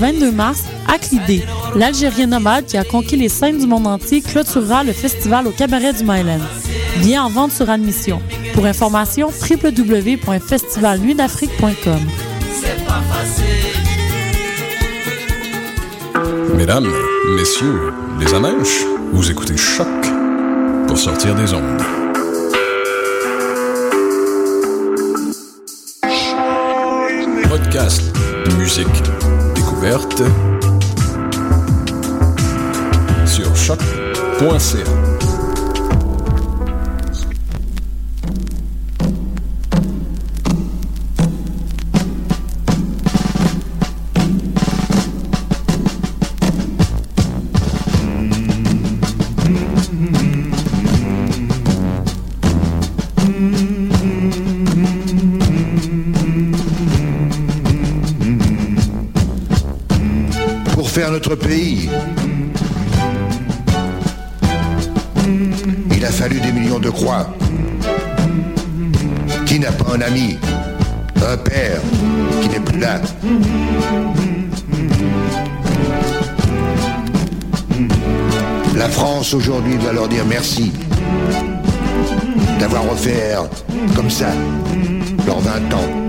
22 mars, Aklidé, l'Algérien nomade qui a conquis les scènes du monde entier, clôturera le festival au Cabaret du Myland. Bien en vente sur admission. Pour information, www.festivalnuitdafrique.com. Mesdames, messieurs, les amèches, vous écoutez Choc pour sortir des ondes. Podcast, musique, découverte sur choc.ca. Notre pays, il a fallu des millions de croix. Qui n'a pas un ami, un père qui n'est plus là? La France aujourd'hui doit leur dire merci d'avoir offert comme ça leurs 20 ans.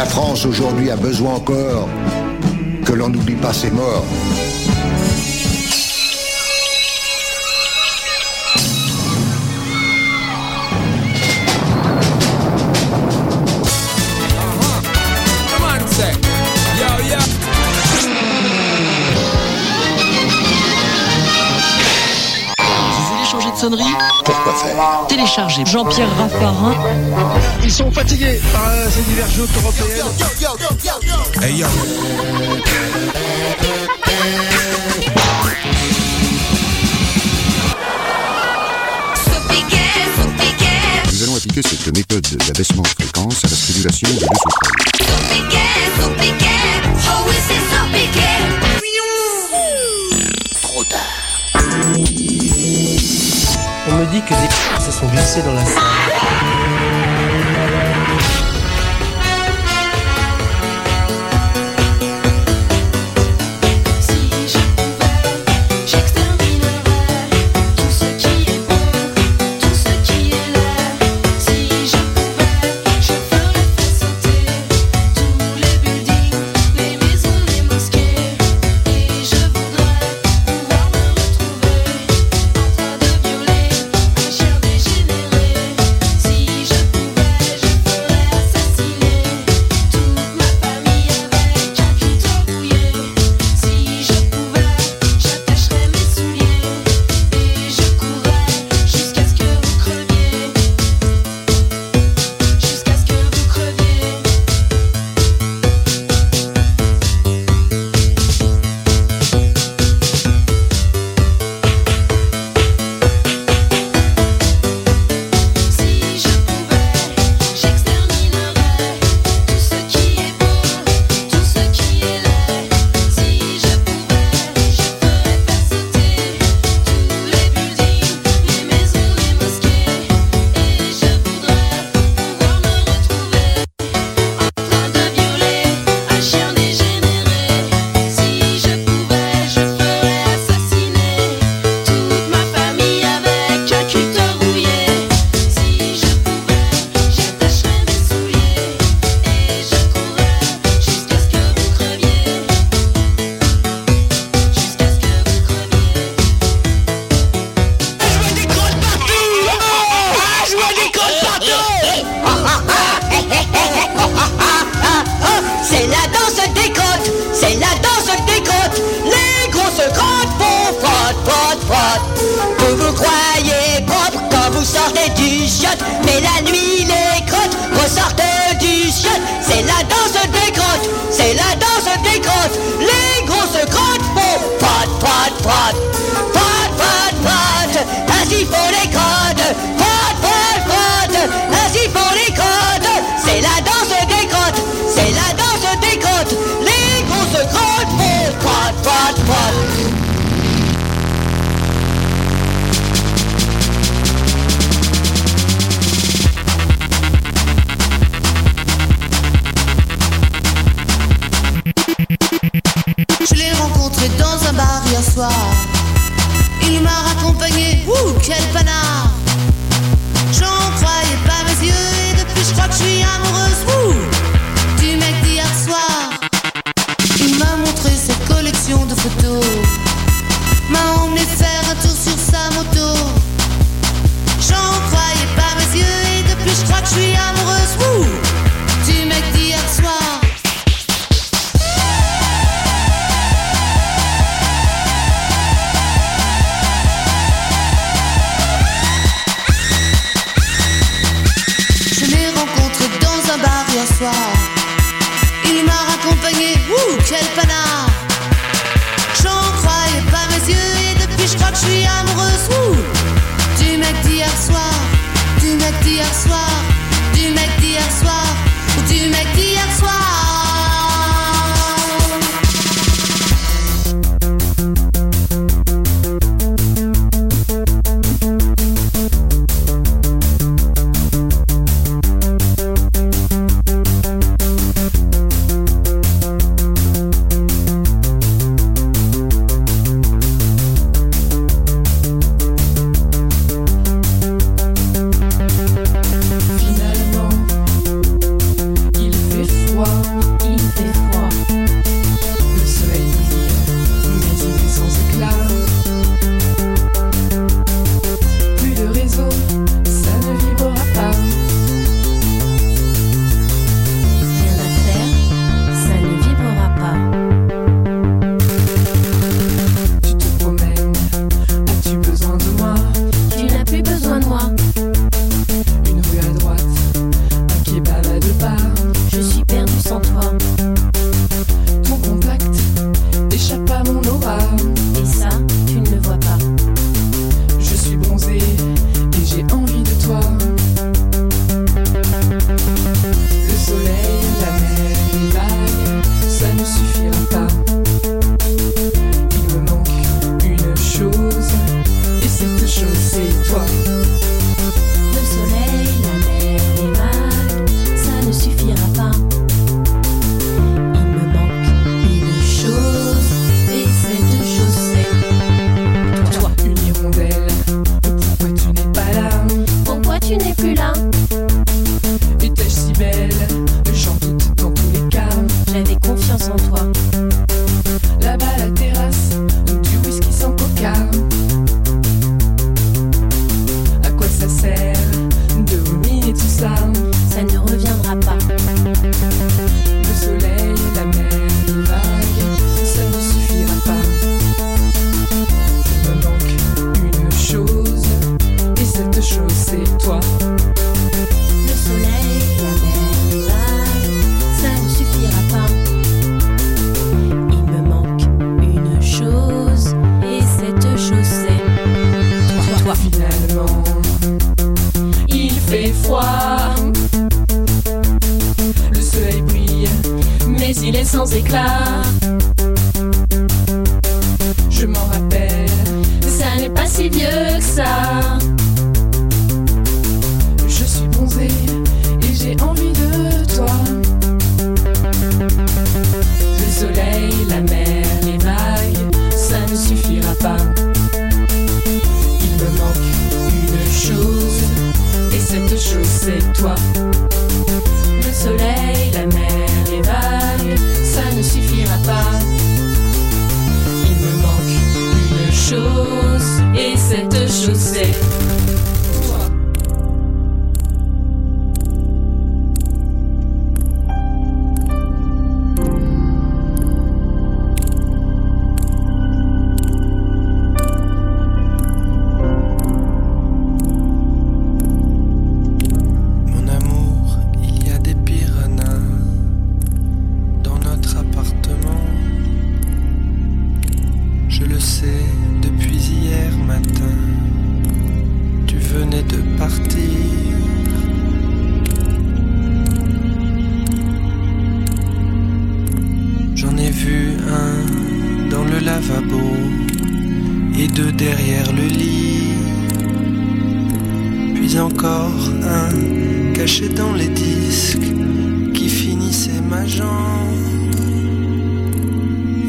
La France aujourd'hui a besoin encore que l'on n'oublie pas ses morts. Vous voulez changer de sonnerie? Pourquoi faire Téléchargez Jean-Pierre Raffarin. Ils sont fatigués par euh, ces européennes. Hey, yo. Nous allons appliquer cette méthode d'abaissement de fréquence à la stimulation de deux sous dit que des se sont glissés dans la salle. Du chiotte, mais la nuit les crottes ressortent du chiotte. C'est la danse des crottes, c'est la danse des crottes. Les grosses crottes font frotte, frotte, frotte. Frotte, frotte, frotte. Ainsi font les crottes. Frotte, frotte, frotte. Ainsi font les crottes. C'est la danse des crottes, c'est la danse des crottes. Les grosses crottes font frotte, frotte, frotte. mieux que ça. Je suis bronzée et j'ai envie de toi. Le soleil, la mer, les vagues, ça ne suffira pas. Il me manque une chose, et cette chose c'est toi. Le soleil, la mer, les vagues, ça ne suffira pas. Il me manque une chose et cette chaussée.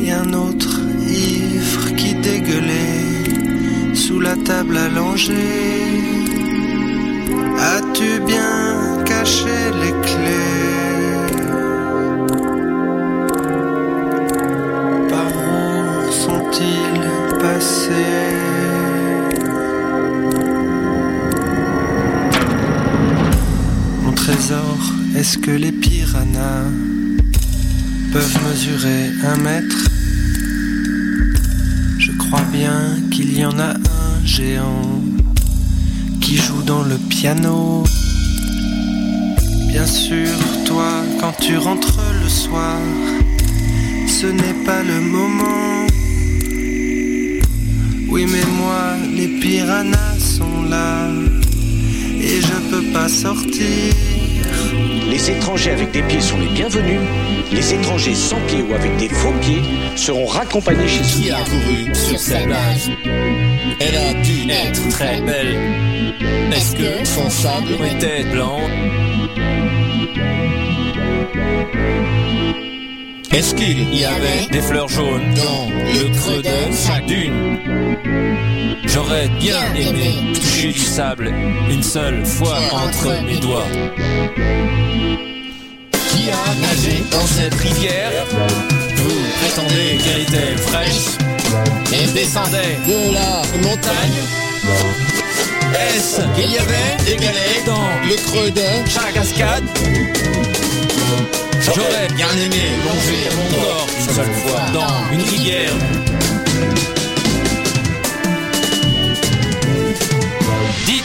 et un autre ivre qui dégueulait sous la table allongée. As-tu bien caché les clés? Par où sont-ils passés? Mon trésor, est-ce que les peuvent mesurer un mètre Je crois bien qu'il y en a un géant qui joue dans le piano. Bien sûr, toi, quand tu rentres le soir, ce n'est pas le moment. Oui, mais moi, les piranhas sont là et je peux pas sortir. Les étrangers avec des pieds sont les bienvenus. Les étrangers sans pieds ou avec des faux pieds seront raccompagnés chez eux. Qui a couru sur cette plage Elle a dû être très belle. Est-ce que son sable était blanc Est-ce qu'il y avait des fleurs jaunes dans le creux de chaque dune J'aurais bien aimé toucher du sable une seule fois entre mes doigts. Qui a nagé dans cette rivière Vous prétendez qu'elle était fraîche et descendait de la montagne Est-ce qu'il y avait des galets dans le creux de chaque cascade J'aurais bien aimé longer mon corps une seule fois dans une rivière.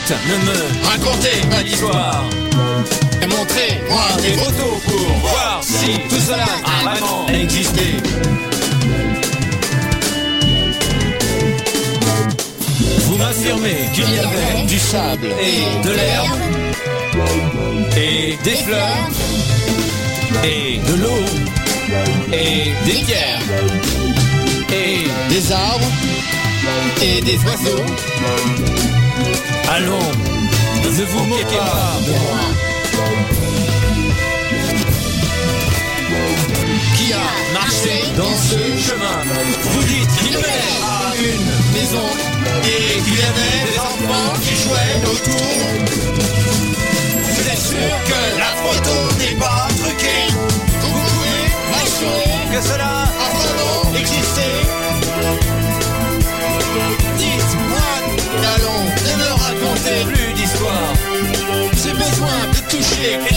Ne me racontez pas d'histoire. Et montrez-moi des photos pour voir si tout cela a vraiment existé. Vous m'affirmez qu'il y avait du sable et de l'herbe et des fleurs et de l'eau et des pierres et des arbres et des oiseaux. Allons, ne vous moquez pas de moi. Qui a marché dans ce chemin Vous dites qu'il menait à une maison et qu'il y avait des enfants qui jouaient autour. Vous êtes sûr que la photo n'est pas truquée? Vous pouvez m'assurer que cela a vraiment existé de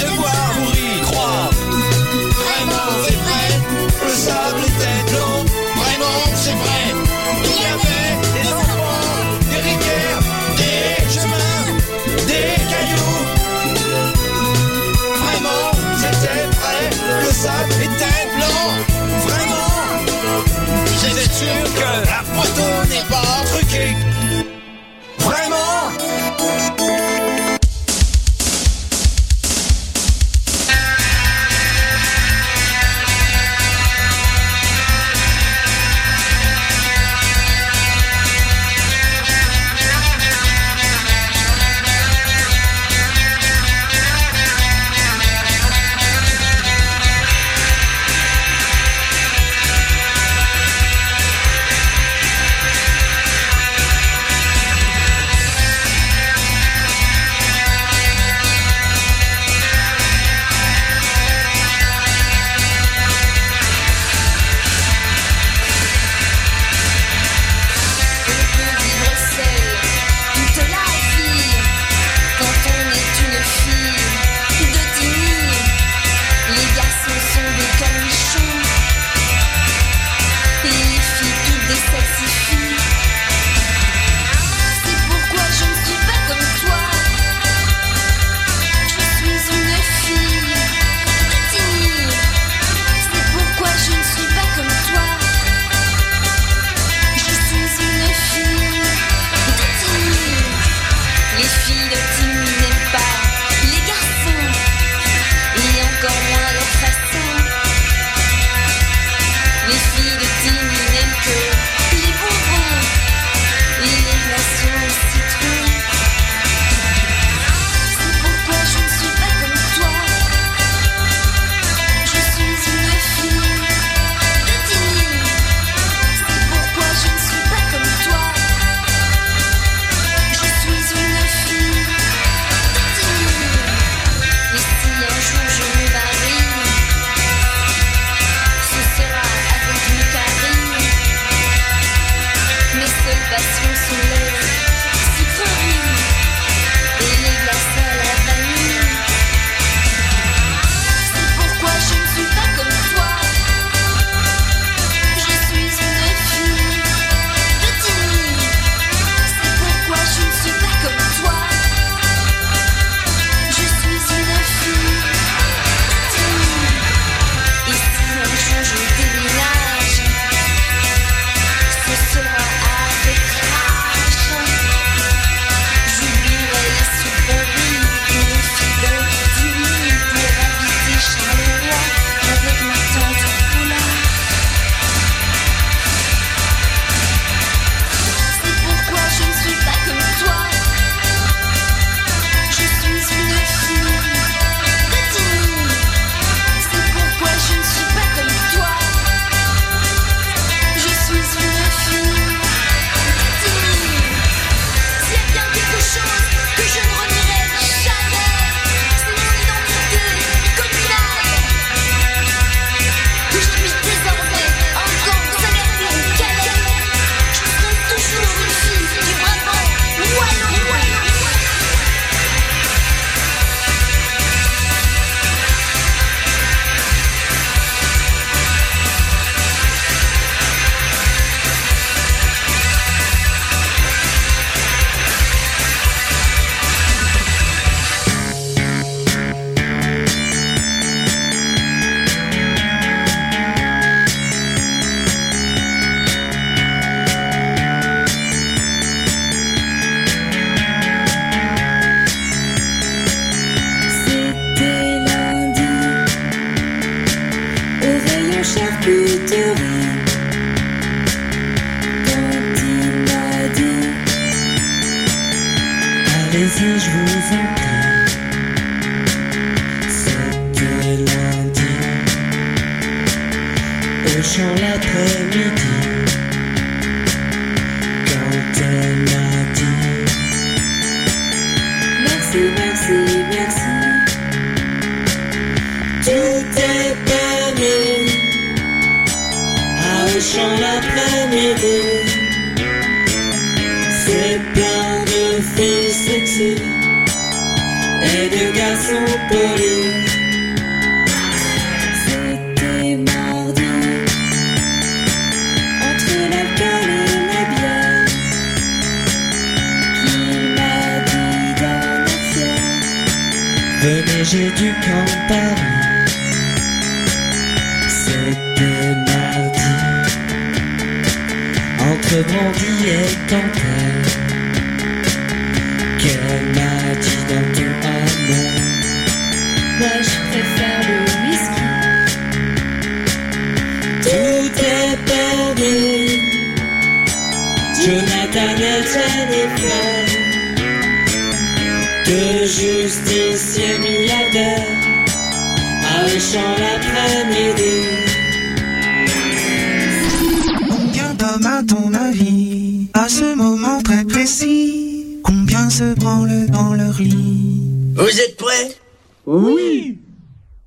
ce moment très précis, combien se branlent dans leur lit Vous êtes prêts? Oui.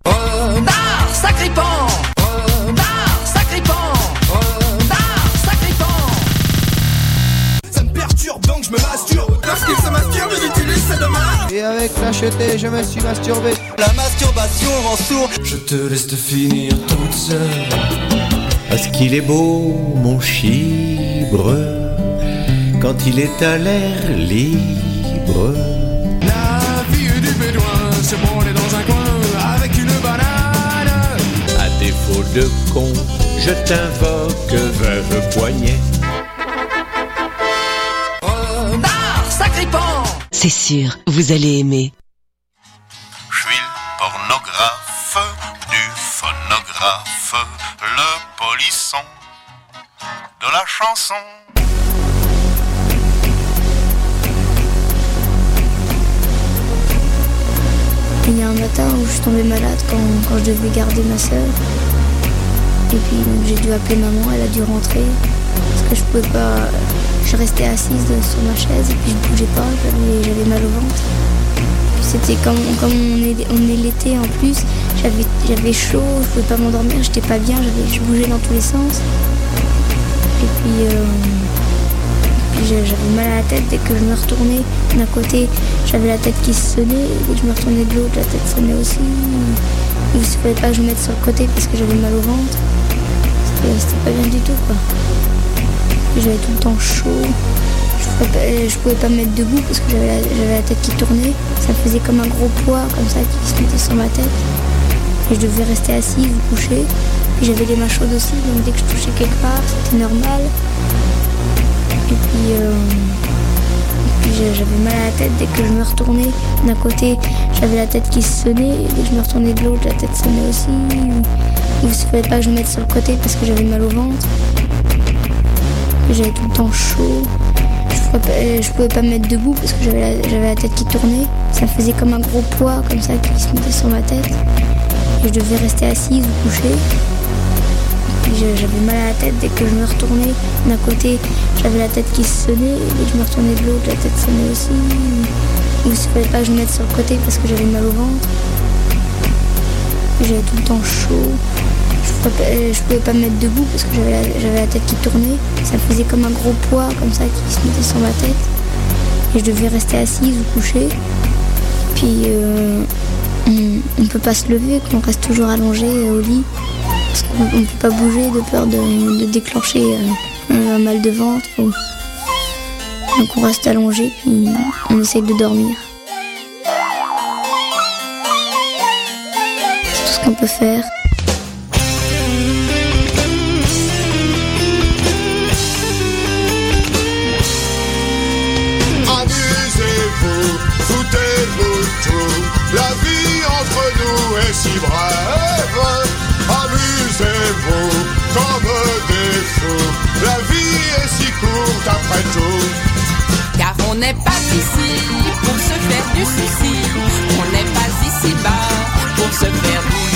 Renard sacripant Renard sacripant Renard sacripant Ça me perturbe donc je me masturbe. Lorsqu'il se masturbe, j'utilise sa dommage. Et avec l'acheter, je me suis masturbé. La masturbation rend sourd. Je te laisse te finir toute seule. Parce qu'il est beau, mon chibre, quand il est à l'air libre. La fille du bédouin se branlait dans un coin avec une banane. À défaut de con, je t'invoque, veuve poignet. Renard sacripant C'est sûr, vous allez aimer. Je suis le pornographe du phonographe, le polisson de la chanson. Où je suis tombée malade quand, je devais garder ma soeur. Et puis j'ai dû appeler maman, elle a dû rentrer. Parce que je pouvais pas. Je restais assise sur ma chaise et puis je bougeais pas, j'avais, mal au ventre. C'était comme, comme on est, on est l'été en plus, j'avais, chaud, je pouvais pas m'endormir, j'étais pas bien, je bougeais dans tous les sens. Et puis, euh, puis j'a- j'avais mal à la tête dès que je me retournais d'un côté, j'avais la tête qui sonnait, et je me retournais de l'autre, la tête sonnait aussi. Il ne fallait pas que je me mette sur le côté parce que j'avais mal au ventre. C'était pas bien du tout quoi. J'avais tout le temps chaud. Je pouvais pas, je pouvais pas me mettre debout parce que j'avais la, tête qui tournait. Ça faisait comme un gros poids comme ça qui se mettait sur ma tête. Et je devais rester assise ou coucher. J'avais les mains chaudes aussi, donc dès que je touchais quelque part, c'était normal. Et puis, euh, j'avais mal à la tête dès que je me retournais d'un côté, j'avais la tête qui sonnait, et dès que je me retournais de l'autre, la tête sonnait aussi. Il ne fallait pas que je me mette sur le côté parce que j'avais mal au ventre. J'avais tout le temps chaud. Je pas, je pouvais pas me mettre debout parce que j'avais la, tête qui tournait. Ça faisait comme un gros poids comme ça qui se mettait sur ma tête. Je devais rester assise ou coucher. J'avais mal à la tête dès que je me retournais d'un côté, j'avais la tête qui sonnait, et je me retournais de l'autre, la tête sonnait aussi. Il ne fallait pas que je me mette sur le côté parce que j'avais mal au ventre. J'avais tout le temps chaud. Je pouvais je pouvais pas me mettre debout parce que j'avais la, tête qui tournait. Ça faisait comme un gros poids comme ça qui se mettait sur ma tête. Et je devais rester assise ou coucher. Puis euh, on ne peut pas se lever, qu'on reste toujours allongé euh, au lit. Parce qu'on ne peut pas bouger de peur de, déclencher euh, un mal de ventre. ou- Donc on reste allongé puis on essaye de dormir. C'est tout ce qu'on peut faire. La vie est si courte après tout. Car on n'est pas ici pour se faire du souci. On n'est pas ici bas pour se faire du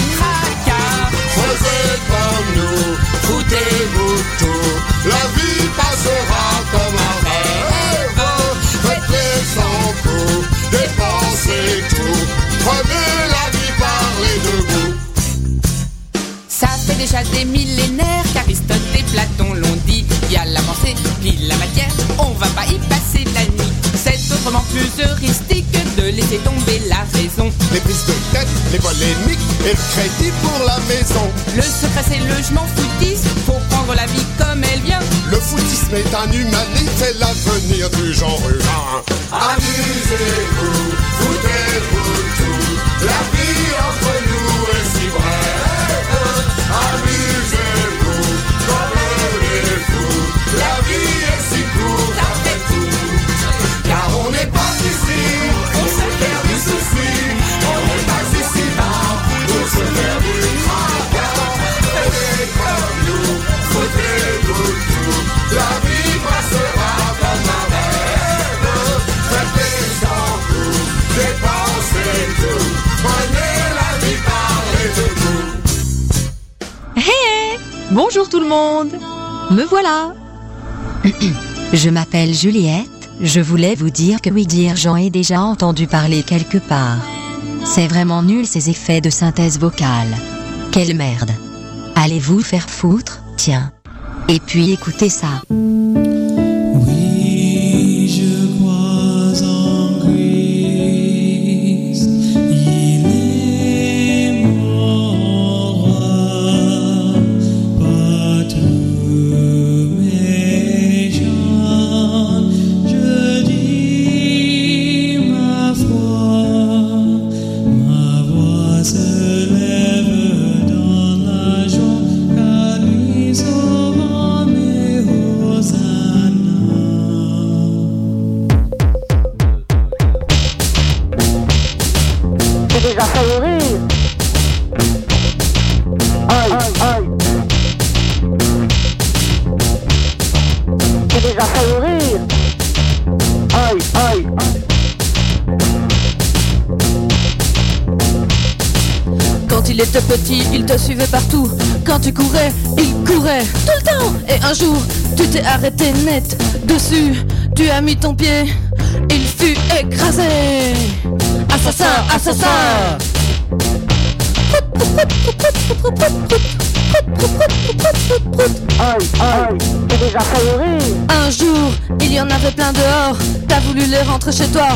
des millénaires qu'Aristote et Platon l'ont dit. Il y a l'avancée, puis la matière, on va pas y passer la nuit. C'est autrement plus heuristique de laisser tomber la raison. Les prises de tête, les polémiques et le crédit pour la maison. Le secret c'est le je m'en foutis, faut prendre la vie comme elle vient. Le foutisme est un humanisme, c'est l'avenir du genre humain. Amusez-vous, foutez-vous tout. La vie entre nous est si brève. Bonjour tout le monde Me voilà Je m'appelle Juliette. Je voulais vous dire que oui dire j'en ai déjà entendu parler quelque part. C'est vraiment nul ces effets de synthèse vocale. Quelle merde. Allez vous faire foutre, tiens. Et puis écoutez ça. As mis ton pied, il fut écrasé. Assassin, assassin. Aïe, aïe. C'est déjà. Un jour, il y en avait plein dehors. T'as voulu les rentrer chez toi.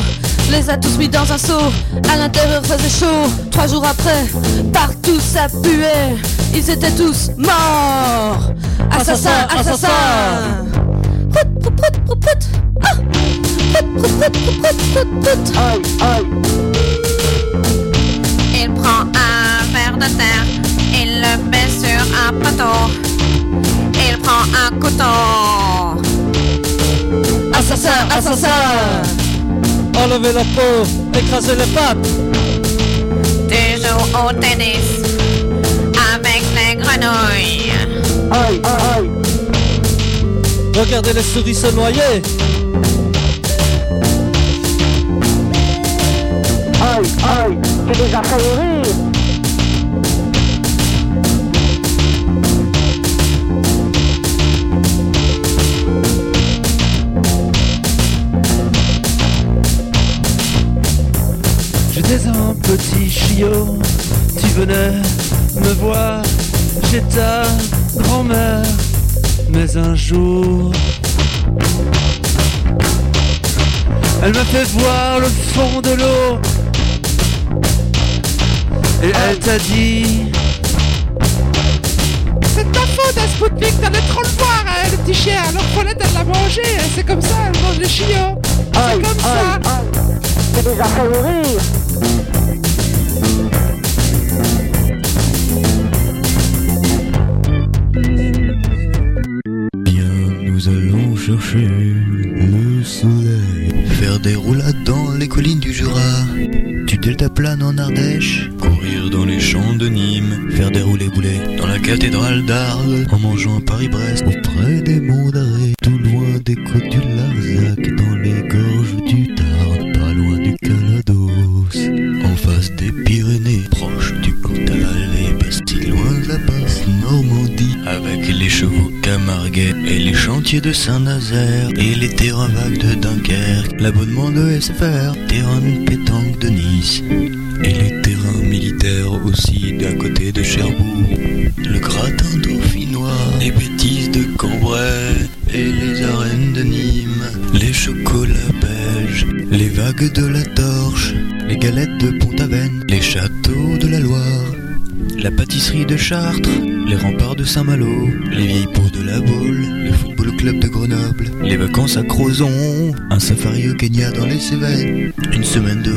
Les a tous mis dans un seau. À l'intérieur faisait chaud. Trois jours après, partout ça puait. Ils étaient tous morts. Assassin, assassin. Il prend un verre de terre, il le met sur un poteau. Il prend un couteau. Assassin, assassin. Enlevez la peau, écrasez les pattes. Tu joues au tennis avec les grenouilles. Aïe, aïe. Regardez les souris se noyer. Aïe, aïe. C'est déjà fait. J'étais un petit chiot, tu venais me voir, j'ai ta grand-mère, mais un jour, elle m'a fait voir le fond de l'eau, et elle t'a dit, C'est ta faute à Spoutnik, t'allais trop le voir, hein, le petit chien. Alors Paulette, elle l'a mangé, hein, c'est comme ça, elle mange les chiots. C'est comme ça. C'est déjà fait rire. Nous allons chercher le soleil. Faire des roulades dans les collines du Jura. Du deltaplane en Ardèche. Courir dans les champs de Nîmes. Faire des roulés roulé dans la cathédrale d'Arles en mangeant un Paris-Brest auprès des monts d'arrêt, tout loin des côtes du Larzac, dans les gorges du Tarn, pas loin du Calados, en face des Pyrénées, proche du Cantal et Bastille, loin de la basse Normandie, avec les chevaux camarguais et les chantiers de Saint-Nazaire et les terrains vagues de Dunkerque, l'abonnement de SFR, terrain pétanque et les terrains militaires aussi d'un côté de Cherbourg, le gratin dauphinois, les bêtises de Cambrai et les arènes de Nîmes, les chocolats belges, les vagues de la Torche, les galettes de Pont-Aven, les châteaux de la Loire, la pâtisserie de Chartres, les remparts de Saint-Malo, les vieilles pots de la Baule, le football club de Grenoble, les vacances à Crozon, un safari au Kenya dans les Cévennes, une semaine de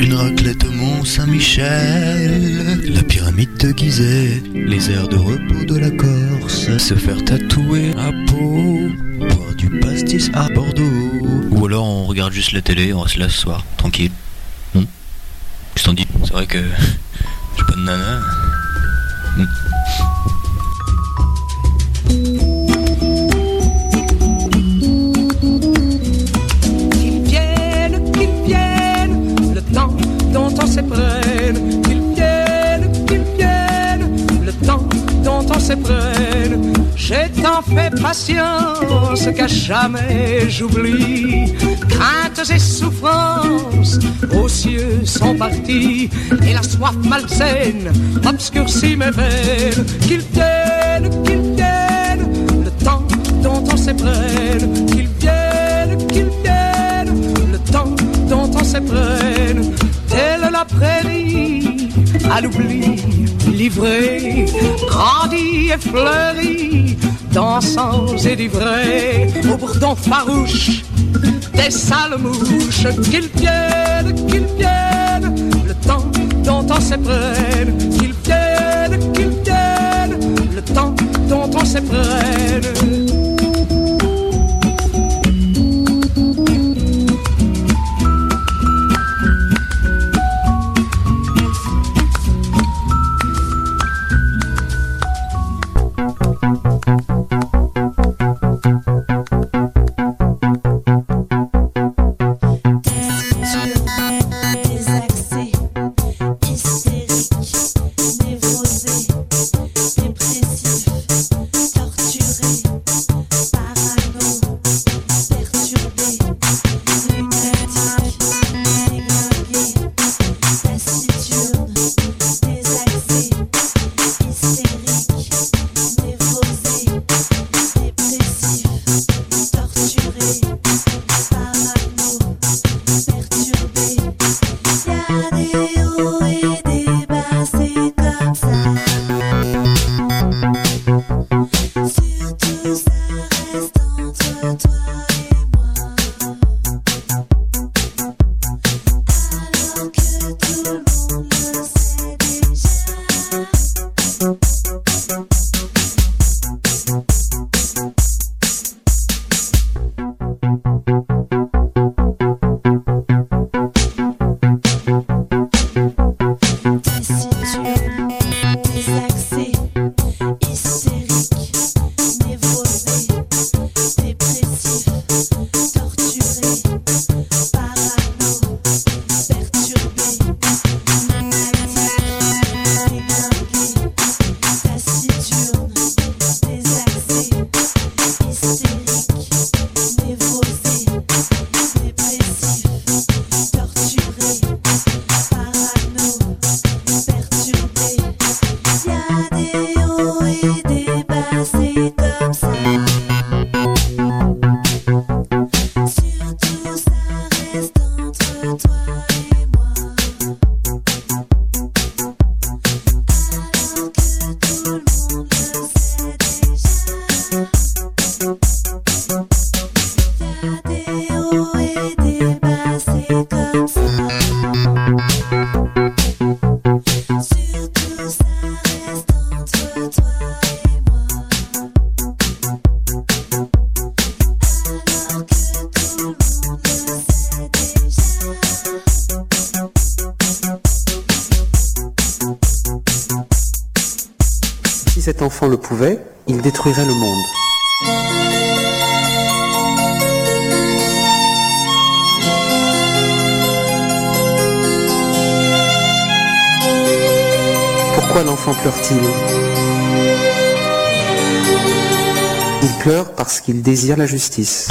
une raclette au Mont-Saint-Michel, la pyramide de Gizeh, les aires de repos de la Corse, se faire tatouer à Pau, boire du pastis à Bordeaux. Ou alors on regarde juste la télé, on reste là ce soir, tranquille. Qu'est-ce que t'en dis? C'est vrai que j'ai pas de nana. Hmm. J'ai tant fait patience qu'à jamais j'oublie. Craintes et souffrances aux cieux sont partis. Et la soif malsaine obscurcit mes veines. Qu'ils viennent, qu'ils viennent, le temps dont on s'éprenne. Qu'ils viennent, qu'ils viennent, le temps dont on s'éprenne. Telle la prairie à l'oubli, livrée, grandie et fleurie, dansant et livrée au bourdon farouche des sales mouches. Qu'ils viennent, qu'ils viennent, le temps dont on s'éprenne. Qu'ils viennent, qu'ils viennent, le temps dont on s'éprenne. il détruirait le monde. Pourquoi l'enfant pleure-t-il? Il pleure parce qu'il désire la justice.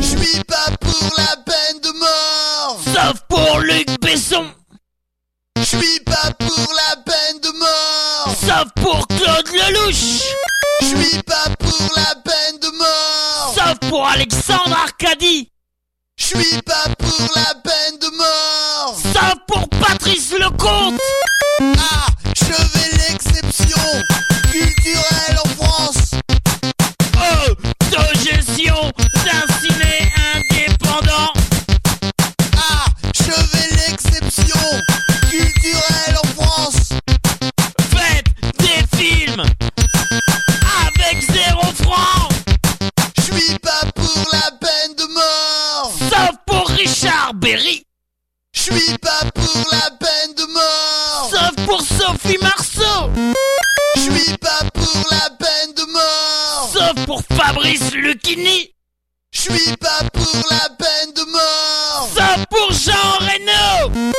Je suis pas pour la peine de mort. Sauf pour Luc Besson. Je suis pas pour la peine de mort. Sauf pour Claude Lelouch. Je suis pas pour la peine de mort. Sauf pour Alexandre Arcadie. Je suis pas pour la peine de mort. Ça pour Patrice Lecomte. Ah, je vais. Berry. Je suis pas pour la peine de mort. Sauf pour Sophie Marceau. Je suis pas pour la peine de mort. Sauf pour Fabrice Lucchini. Je suis pas pour la peine de mort. Sauf pour Jean Reno.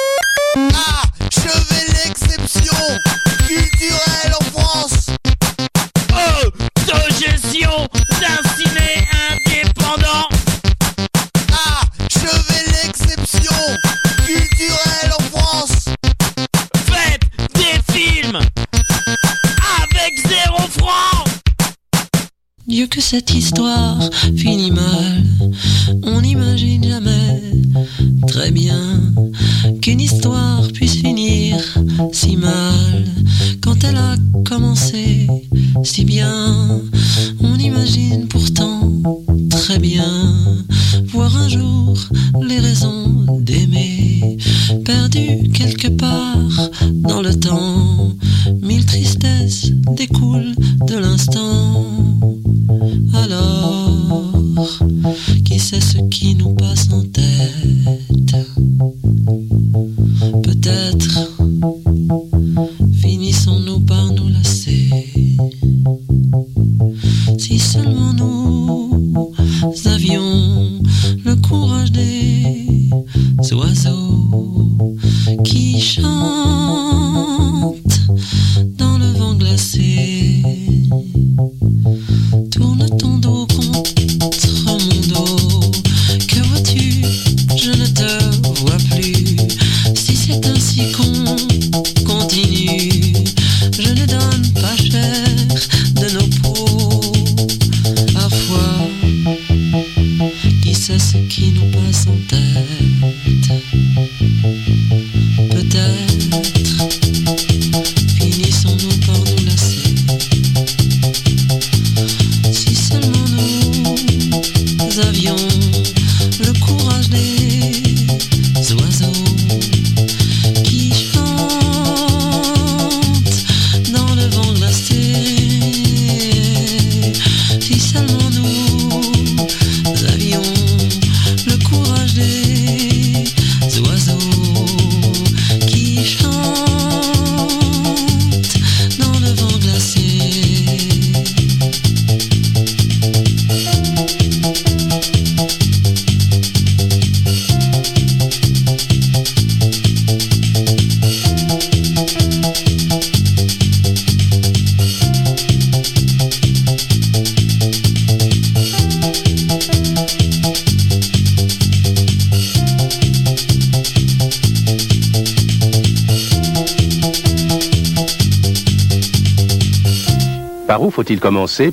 Que cette histoire finit mal. On n'imagine jamais très bien qu'une histoire puisse finir si mal. Quand elle a commencé si bien, on imagine pourtant très bien voir un jour les raisons d'aimer perdues quelque part dans le temps. Mille tristesses découlent de l'instant. Mm-hmm.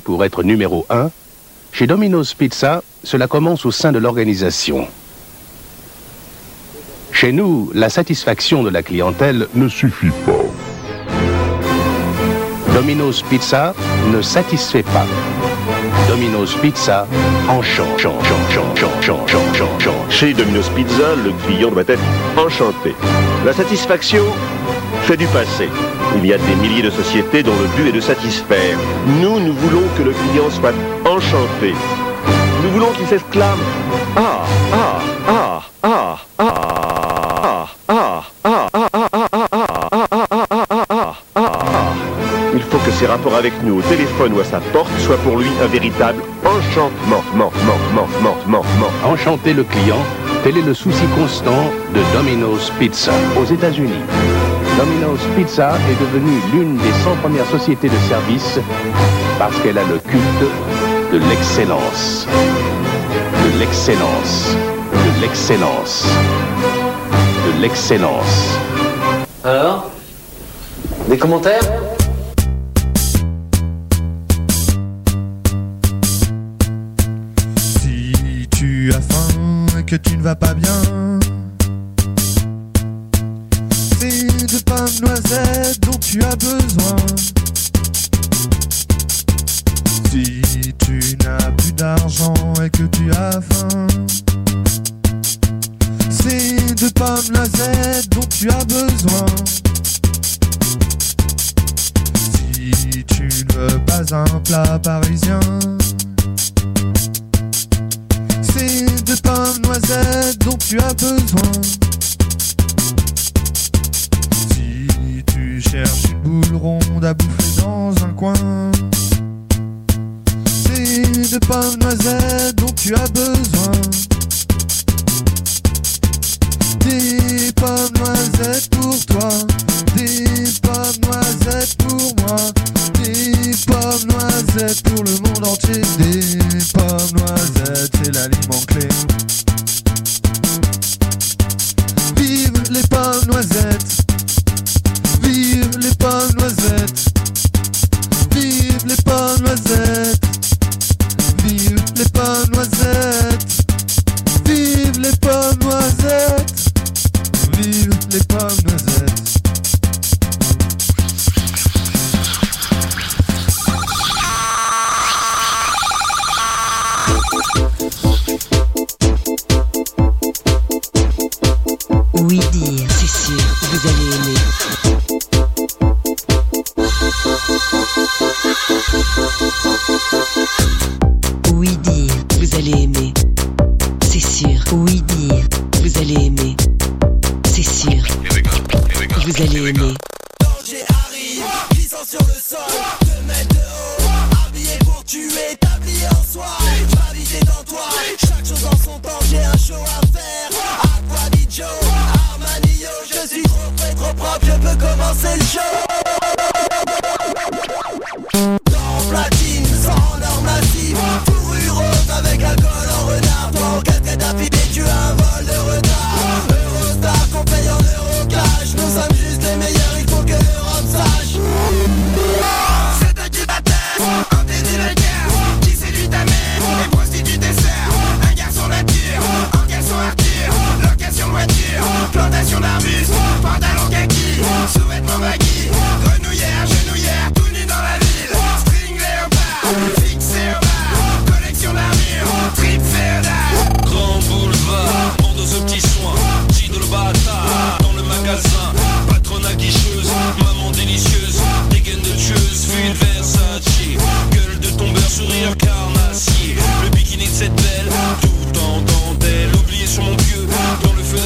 Pour être numéro 1 Chez Domino's Pizza, cela commence au sein de l'organisation. Chez nous, la satisfaction de la clientèle ne suffit pas. Domino's Pizza ne satisfait pas. Domino's Pizza chante. Chez Domino's Pizza, le client doit être enchanté. La satisfaction, du passé. Il y a des milliers de sociétés dont le but est de satisfaire. Nous, nous voulons que le client soit enchanté. Nous voulons qu'il s'exclame Ah, ah, ah, ah, ah, ah, ah, ah, Il faut que ses rapports avec nous au téléphone ou à sa porte soient pour lui un véritable enchantement. Enchanter le client, tel est le souci constant de Domino's Pizza aux États-Unis. Domino's Pizza est devenue l'une des 100 premières sociétés de service parce qu'elle a le culte de l'excellence. De l'excellence. De l'excellence. De l'excellence. Alors Des commentaires? Si tu as faim et que tu ne vas pas bien, noisette dont tu as besoin. Si tu n'as plus d'argent et que tu as faim, c'est de pain de noisette dont tu as besoin. Si tu ne veux pas un plat parisien, c'est de pain de noisette dont tu as besoin. Cherches une boule ronde à bouffer dans un coin, c'est de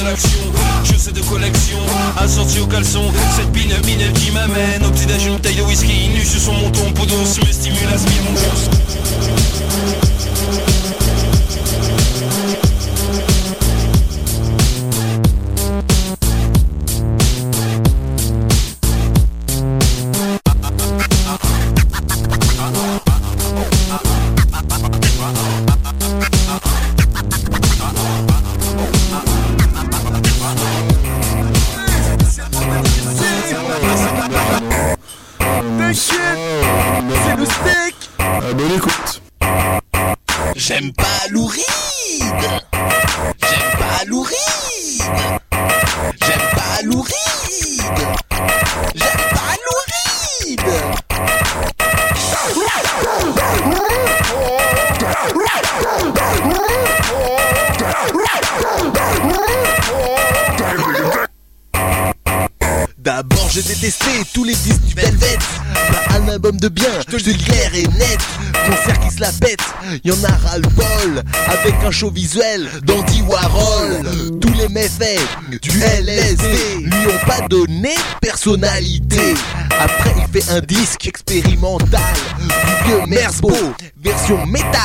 l'action de collection, assorti au caleçon. Cette pile mine qui m'amène Au petit déj une bouteille de whisky, nu sur son menton Poudon, si me stimule, aspire mon un show visuel d'Andy Warhol. Tous les méfaits du LSD lui ont pas donné personnalité. Après, il fait un disque expérimental du vieux Mersbo, version métal.